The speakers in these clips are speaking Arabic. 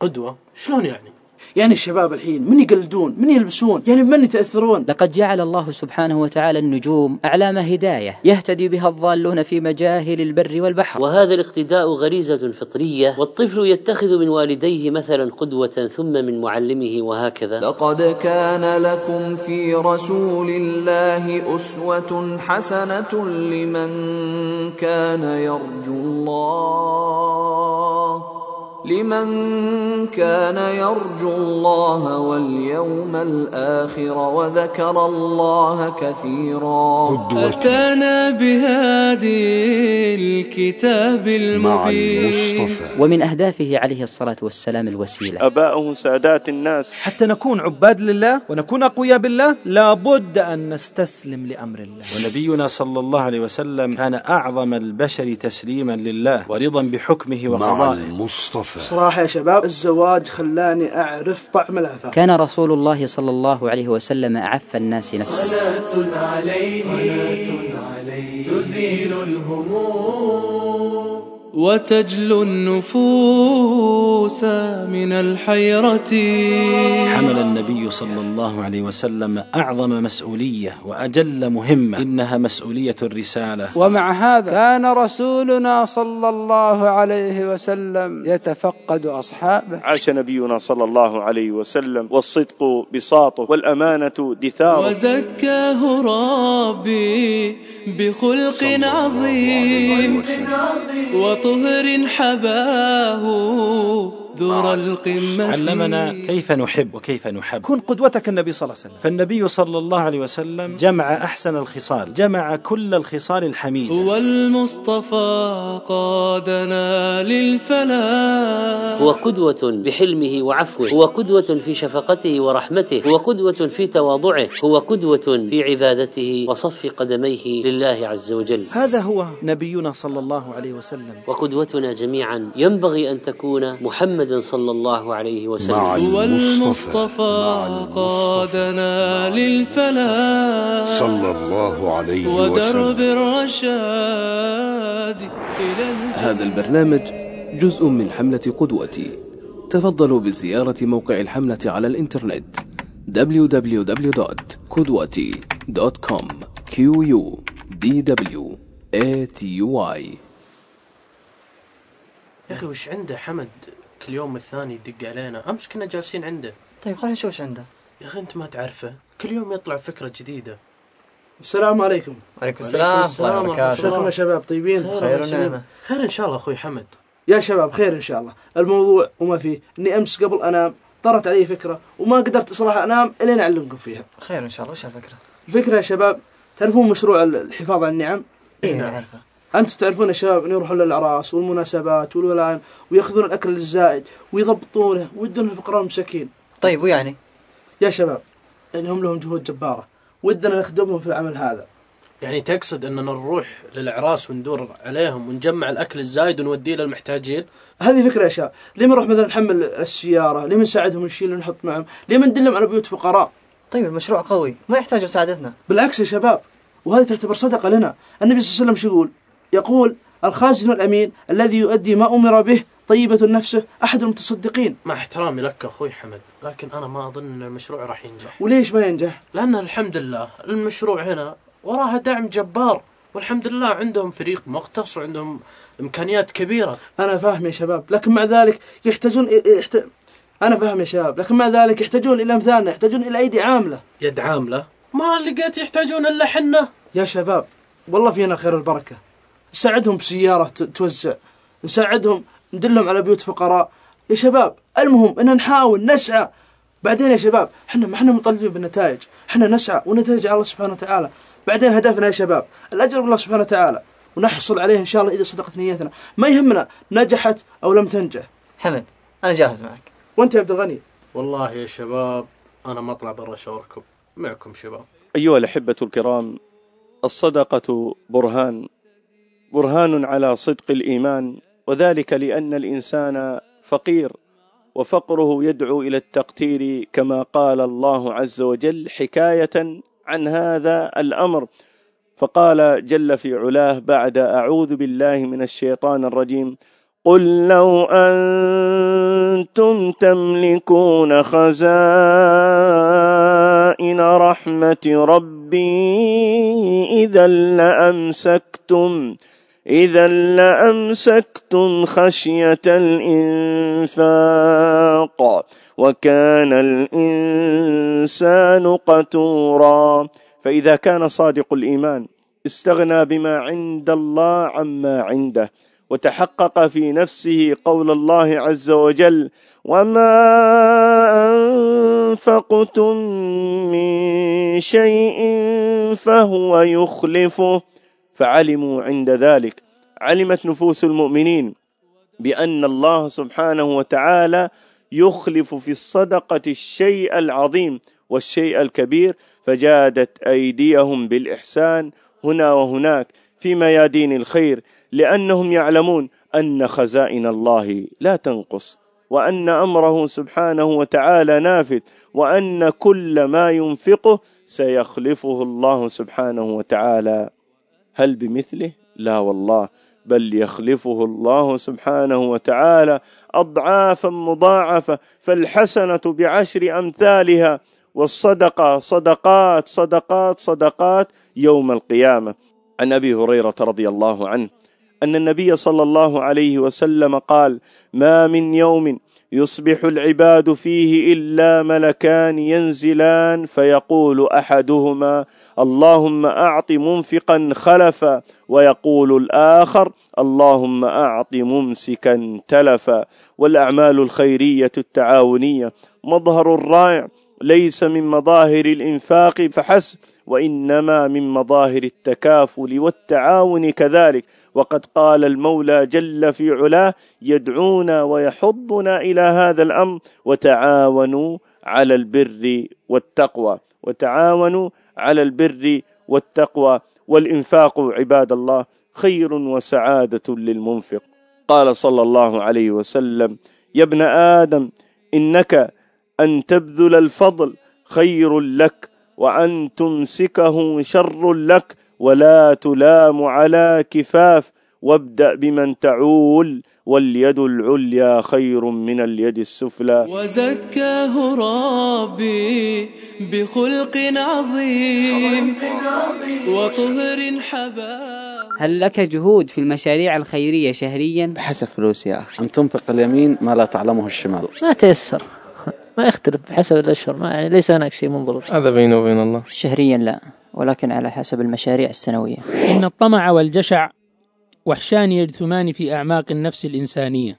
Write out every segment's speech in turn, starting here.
قدوة؟ شلون يعني؟ يعني الشباب الحين من يقلدون؟ من يلبسون؟ يعني من يتأثرون؟ لقد جعل الله سبحانه وتعالى النجوم أعلام هداية يهتدي بها الضالون في مجاهل البر والبحر. وهذا الاقتداء غريزة فطرية والطفل يتخذ من والديه مثلا قدوة ثم من معلمه وهكذا. لقد كان لكم في رسول الله أسوة حسنة لمن كان يرجو الله. لمن كان يرجو الله واليوم الآخر وذكر الله كثيرا. أتانا بهادي الكتاب المبين. ومن أهدافه عليه الصلاة والسلام الوسيلة. أباؤه سادات الناس. حتى نكون عباد لله ونكون أقوياء بالله لابد أن نستسلم لأمر الله. ونبينا صلى الله عليه وسلم كان أعظم البشر تسليما لله ورضا بحكمه وقضائه. المصطفى. صراحة يا شباب الزواج خلاني أعرف طعم العفاف كان رسول الله صلى الله عليه وسلم أعف الناس نفسه. صلاة عليه صلاة عليه تزيل الهموم. وتجلو النفوس من الحيرة. حمل النبي صلى الله عليه وسلم أعظم مسؤولية وأجل مهمة إنها مسؤولية الرسالة. ومع هذا كان رسولنا صلى الله عليه وسلم يتفقد أصحابه. عاش نبينا صلى الله عليه وسلم والصدق بساطه والأمانة دثاره. وزكاه ربي بخلق عظيم. وطهر حباه. ذور القمة علمنا كيف نحب وكيف نحب. كن قدوتك النبي صلى الله عليه وسلم. فالنبي صلى الله عليه وسلم جمع أحسن الخصال جمع كل الخصال الحميدة هو المصطفى قادنا للفلاح. هو قدوة بحلمه وعفوه هو قدوة في شفقته ورحمته هو قدوة في تواضعه هو قدوة في عبادته وصف قدميه لله عز وجل. هذا هو نبينا صلى الله عليه وسلم. وقدوتنا جميعا ينبغي أن تكون محمد صلى الله عليه وسلم. هو المصطفى قادنا للفلاح. صلى الله عليه ودرب وسلم. الرشاد إلى هذا البرنامج جزء من حملة قدوتي. تفضلوا بزيارة موقع الحملة على الإنترنت www.kudwati.com q u d w a t u i يا أخي وش عنده حمد؟ كل يوم الثاني يدق علينا. أمس كنا جالسين عنده. طيب خلينا نشوف إيش عنده. يا أخي أنت ما تعرفه. كل يوم يطلع فكرة جديدة. السلام عليكم. وعليكم السلام. ورحمة الله وبركاته شكرا شباب طيبين؟ خير ونعمة. خير إن شاء الله أخوي حمد. يا شباب خير إن شاء الله. الموضوع وما فيه. إني أمس قبل أنام طرت علي فكرة وما قدرت صراحة أنام إلين أعلمكم فيها. خير إن شاء الله وش الفكرة؟ الفكرة يا شباب تعرفون مشروع الحفاظ على النعم؟ إيه نعرفه أنتم تعرفون يا شباب أن يروحون للأعراس والمناسبات والولائم ويأخذون الأكل الزائد ويضبطونه ويدونه الفقراء المساكين طيب ويعني؟ يا شباب إنهم لهم جهود جبارة. ودنا نخدمهم في العمل هذا. يعني تقصد أننا نروح للأعراس وندور عليهم ونجمع الأكل الزايد ونوديه للمحتاجين؟ هذه فكرة يا شباب. ليه ما نروح مثلا نحمل السيارة؟ ليه ما نساعدهم نشيل ونحط معهم؟ ليه ما ندلهم على بيوت فقراء؟ طيب المشروع قوي. ما يحتاج مساعدتنا. بالعكس يا شباب وهذه تعتبر صدقة لنا. النبي صلى الله عليه وسلم شو يقول؟ يقول الخازن الأمين الذي يؤدي ما أمر به طيبة نفسه أحد المتصدقين. مع احترامي لك أخوي حمد لكن أنا ما أظن أن المشروع راح ينجح. وليش ما ينجح؟ لأن الحمد لله المشروع هنا وراها دعم جبار والحمد لله عندهم فريق مختص وعندهم إمكانيات كبيرة. أنا فاهم يا شباب لكن مع ذلك يحتاجون يحت... أنا فاهم يا شباب لكن مع ذلك يحتاجون إلى أمثالنا يحتاجون إلى أيدي عاملة. يد عاملة؟ ما لقيت يحتاجون إلا حنة يا شباب والله فينا خير البركة. نساعدهم بسيارة توزع. نساعدهم ندلهم على بيوت فقراء. يا شباب المهم ان نحاول نسعى. بعدين يا شباب إحنا ما إحنا مطالبين بالنتائج. إحنا نسعى ونتائج على الله سبحانه وتعالى. بعدين هدفنا يا شباب الأجر بالله سبحانه وتعالى. ونحصل عليه إن شاء الله إذا صدقت نيتنا. ما يهمنا نجحت أو لم تنجح. حمد أنا جاهز معك. وأنت يا عبد الغني. والله يا شباب أنا ما أطلع برا شعوركم. معكم شباب. أيها الأحبة الكرام الصدقة برهان. برهان على صدق الإيمان وذلك لأن الإنسان فقير وفقره يدعو إلى التقتير كما قال الله عز وجل حكاية عن هذا الأمر. فقال جل في علاه بعد أعوذ بالله من الشيطان الرجيم قل لو أنتم تملكون خزائن رحمة ربي إذا لأمسكتم إذا لأمسكتم خشية الإنفاق وكان الإنسان قتورا. فإذا كان صادق الإيمان استغنى بما عند الله عما عنده وتحقق في نفسه قول الله عز وجل وما أنفقتم من شيء فهو يخلفه فعلموا عند ذلك. علمت نفوس المؤمنين بأن الله سبحانه وتعالى يخلف في الصدقة الشيء العظيم والشيء الكبير فجادت أيديهم بالإحسان هنا وهناك في ميادين الخير لأنهم يعلمون أن خزائن الله لا تنقص وأن أمره سبحانه وتعالى نافذ وأن كل ما ينفقه سيخلفه الله سبحانه وتعالى. هل بمثله؟ لا والله بل يخلفه الله سبحانه وتعالى أضعافا مضاعفة فالحسنة بعشر أمثالها والصدقة صدقات صدقات صدقات يوم القيامة عن أبي هريرة رضي الله عنه أن النبي صلى الله عليه وسلم قال ما من يوم يصبح العباد فيه إلا ملكان ينزلان فيقول أحدهما اللهم أعط منفقا خلفا ويقول الآخر اللهم أعط ممسكا تلفا والأعمال الخيرية التعاونية مظهر رائع ليس من مظاهر الإنفاق فحسب وإنما من مظاهر التكافل والتعاون كذلك. وقد قال المولى جل في علاه يدعونا ويحضنا إلى هذا الأمر وتعاونوا على البر والتقوى وتعاونوا على البر والتقوى والإنفاق عباد الله خير وسعادة للمنفق. قال صلى الله عليه وسلم يا ابن آدم إنك أن تبذل الفضل خير لك وأن تمسكه شر لك ولا تلام على كفاف وابدأ بمن تعول واليد العليا خير من اليد السفلى. وزكاه ربي بخلق عظيم وطهر حباب. هل لك جهود في المشاريع الخيرية شهريا؟ بحسب فلوسي يا أخي. أن تنفق اليمين ما لا تعلمه الشمال. ما تيسر. ما يختلف بحسب الأشهر. ما يعني ليس هناك شيء منضبط هذا بيني وبين الله. شهريا لا. ولكن على حسب المشاريع السنوية. إن الطمع والجشع وحشان يجثمان في أعماق النفس الإنسانية.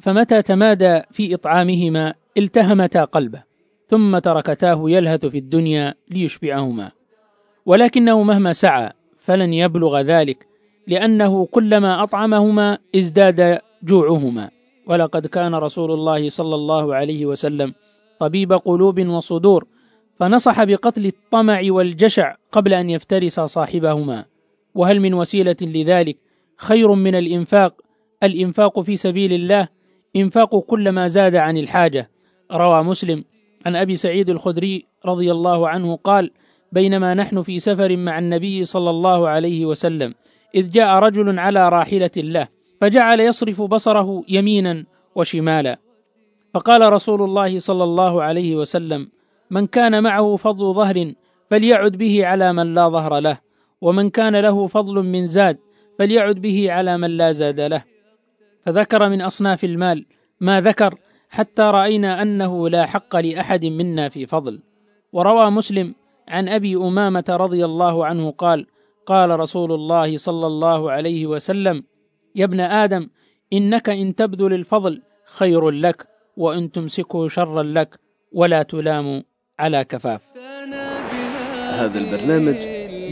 فمتى تمادى في إطعامهما التهمتا قلبه ثم تركتاه يلهث في الدنيا ليشبعهما. ولكنه مهما سعى فلن يبلغ ذلك لأنه كلما أطعمهما ازداد جوعهما. ولقد كان رسول الله صلى الله عليه وسلم طبيب قلوب وصدور فنصح بقتل الطمع والجشع قبل أن يفترس صاحبهما. وهل من وسيلة لذلك خير من الإنفاق؟ الإنفاق في سبيل الله. إنفاق كل ما زاد عن الحاجة. روى مسلم عن أبي سعيد الخدري رضي الله عنه قال بينما نحن في سفر مع النبي صلى الله عليه وسلم إذ جاء رجل على راحلة له فجعل يصرف بصره يمينا وشمالا. فقال رسول الله صلى الله عليه وسلم من كان معه فضل ظهر فليعد به على من لا ظهر له ومن كان له فضل من زاد فليعد به على من لا زاد له. فذكر من أصناف المال ما ذكر حتى رأينا أنه لا حق لأحد منا في فضل. وروى مسلم عن أبي أمامة رضي الله عنه قال قال رسول الله صلى الله عليه وسلم يا ابن آدم إنك إن تبذل الفضل خير لك وإن تمسكه شرا لك ولا تلام على كفاف. هذا البرنامج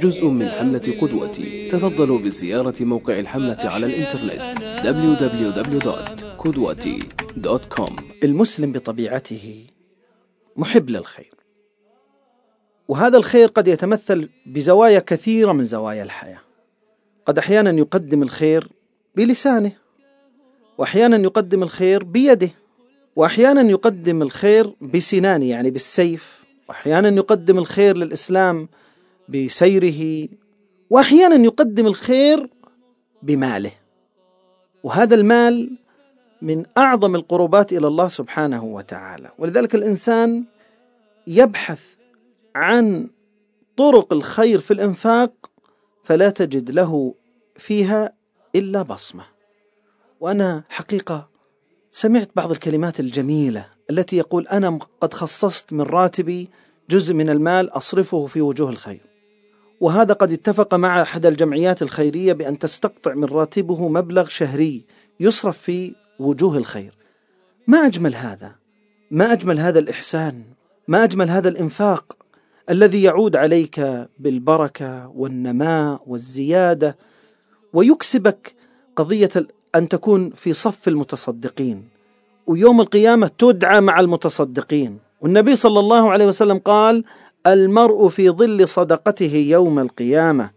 جزء من حملة قدوتي. تفضلوا بزيارة موقع الحملة على الإنترنت www.قدوتي.com المسلم بطبيعته محب للخير. وهذا الخير قد يتمثل بزوايا كثيرة من زوايا الحياة. قد أحيانا يقدم الخير بلسانه وأحيانا يقدم الخير بيده. وأحيانا يقدم الخير بسنانه يعني بالسيف وأحيانا يقدم الخير للإسلام بسيره وأحيانا يقدم الخير بماله. وهذا المال من أعظم القربات إلى الله سبحانه وتعالى. ولذلك الإنسان يبحث عن طرق الخير في الإنفاق فلا تجد له فيها إلا بصمة. وأنا حقيقة سمعت بعض الكلمات الجميلة التي يقول أنا قد خصصت من راتبي جزء من المال أصرفه في وجوه الخير. وهذا قد اتفق مع أحد الجمعيات الخيرية بأن تستقطع من راتبه مبلغ شهري يصرف في وجوه الخير. ما أجمل هذا؟ ما أجمل هذا الإحسان؟ ما أجمل هذا الإنفاق الذي يعود عليك بالبركة والنماء والزيادة ويكسبك قضية أن تكون في صف المتصدقين ويوم القيامة تدعى مع المتصدقين. والنبي صلى الله عليه وسلم قال المرء في ظل صدقته يوم القيامة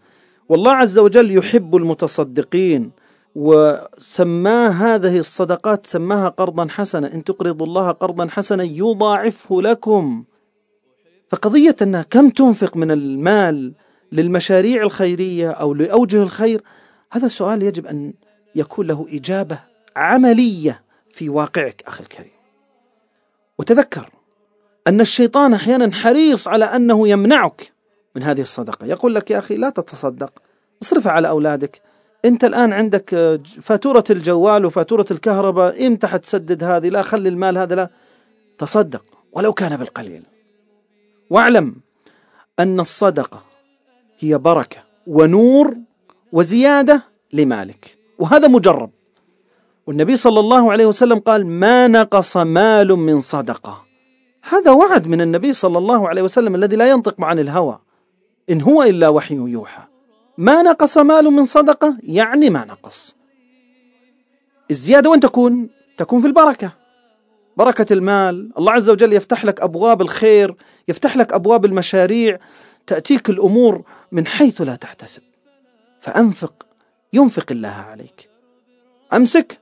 والله عز وجل يحب المتصدقين وسماه هذه الصدقات سماها قرضا حسنا. إن تقرضوا الله قرضا حسنا يضاعفه لكم. فقضية انها كم تنفق من المال للمشاريع الخيرية أو لأوجه الخير هذا سؤال يجب أن يكون له إجابة عملية في واقعك أخي الكريم. وتذكر أن الشيطان أحيانا حريص على أنه يمنعك من هذه الصدقة. يقول لك يا أخي لا تتصدق اصرفها على أولادك. أنت الآن عندك فاتورة الجوال وفاتورة الكهرباء إمتى حتسدد هذه لا خلي المال هذا لا. تصدق ولو كان بالقليل. واعلم أن الصدقة هي بركة ونور وزيادة لمالك. وهذا مجرب. والنبي صلى الله عليه وسلم قال ما نقص مال من صدقة. هذا وعد من النبي صلى الله عليه وسلم الذي لا ينطق عن الهوى. إن هو إلا وحي يوحى. ما نقص مال من صدقة؟ يعني ما نقص. الزيادة وين تكون؟ تكون في البركة. بركة المال. الله عز وجل يفتح لك أبواب الخير يفتح لك أبواب المشاريع تأتيك الأمور من حيث لا تحتسب. فأنفق. ينفق الله عليك. أمسك.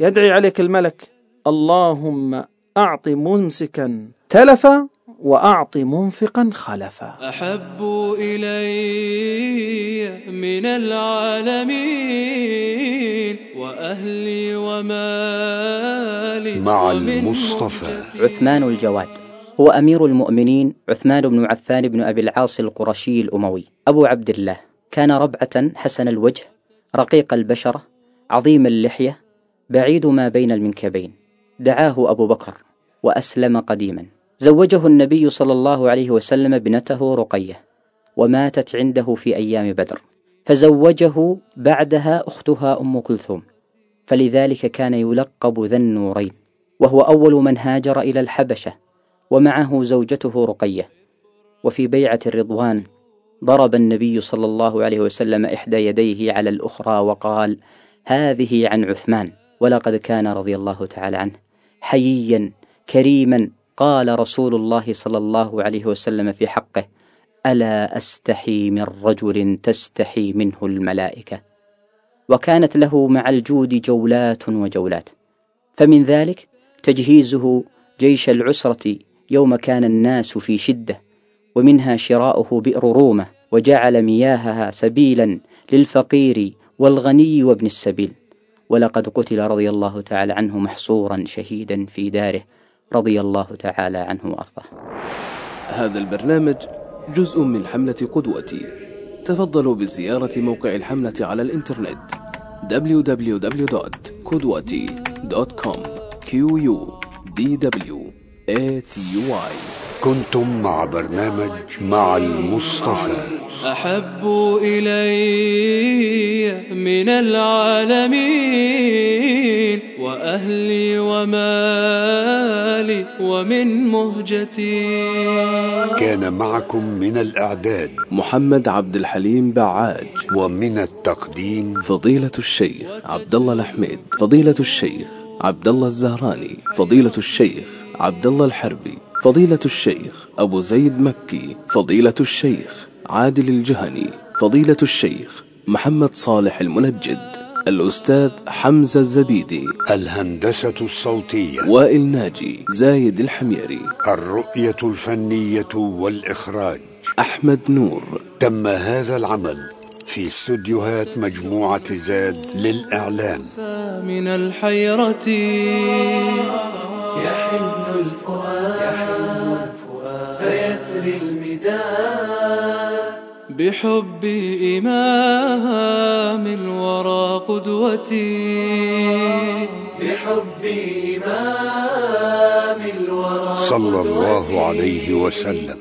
يدعي عليك الملك. اللهم أعط ممسكا تلفا وأعط منفقا خلفا. أحب إلي من العالمين وأهلي ومالي مع المصطفى. عثمان الجواد. هو أمير المؤمنين عثمان بن عفان بن أبي العاص القرشي الأموي. أبو عبد الله. كان ربعة حسن الوجه رقيق البشرة عظيم اللحية بعيد ما بين المنكبين. دعاه أبو بكر وأسلم قديما. زوجه النبي صلى الله عليه وسلم ابنته رقية وماتت عنده في أيام بدر. فزوجه بعدها أختها أم كلثوم. فلذلك كان يلقب ذا النورين. وهو أول من هاجر إلى الحبشة ومعه زوجته رقية. وفي بيعة الرضوان ضرب النبي صلى الله عليه وسلم إحدى يديه على الأخرى وقال هذه عن عثمان ولقد كان رضي الله تعالى عنه. حييا كريما قال رسول الله صلى الله عليه وسلم في حقه ألا أستحي من رجل تستحي منه الملائكة؟ وكانت له مع الجود جولات وجولات. فمن ذلك تجهيزه جيش العسرة يوم كان الناس في شدة. ومنها شراؤه بئر رومة وجعل مياهها سبيلا للفقير والغني وابن السبيل ولقد قتل رضي الله تعالى عنه محصورا شهيدا في داره رضي الله تعالى عنه وأرضاه. هذا البرنامج جزء من حملة قدوتي. تفضلوا بزيارة موقع الحملة على الإنترنت www.kudwati.com q u d w a t y كنتم مع برنامج مع المصطفى. أحب إلي من العالمين وأهلي ومالي ومن مهجتي. كان معكم من الإعداد. محمد عبد الحليم بعاج ومن التقديم فضيلة الشيخ عبد الله الحميد فضيلة الشيخ عبد الله الزهراني فضيلة الشيخ عبد الله الحربي. فضيلة الشيخ أبو زيد مكي فضيلة الشيخ عادل الجهني فضيلة الشيخ محمد صالح المنجد الأستاذ حمزة الزبيدي. الهندسة الصوتية. وائل ناجي زايد الحميري. الرؤية الفنية والإخراج. أحمد نور. تم هذا العمل في استوديوهات مجموعة زاد للإعلام. من الحيرة يحن الفؤاد بحب إمام الورى قدوتي. بحب إمام الورى صلى الله عليه وسلم.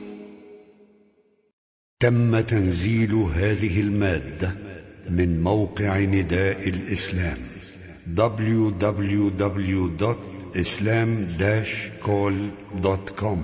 تم تنزيل هذه المادة من موقع نداء الإسلام www.islam-call.com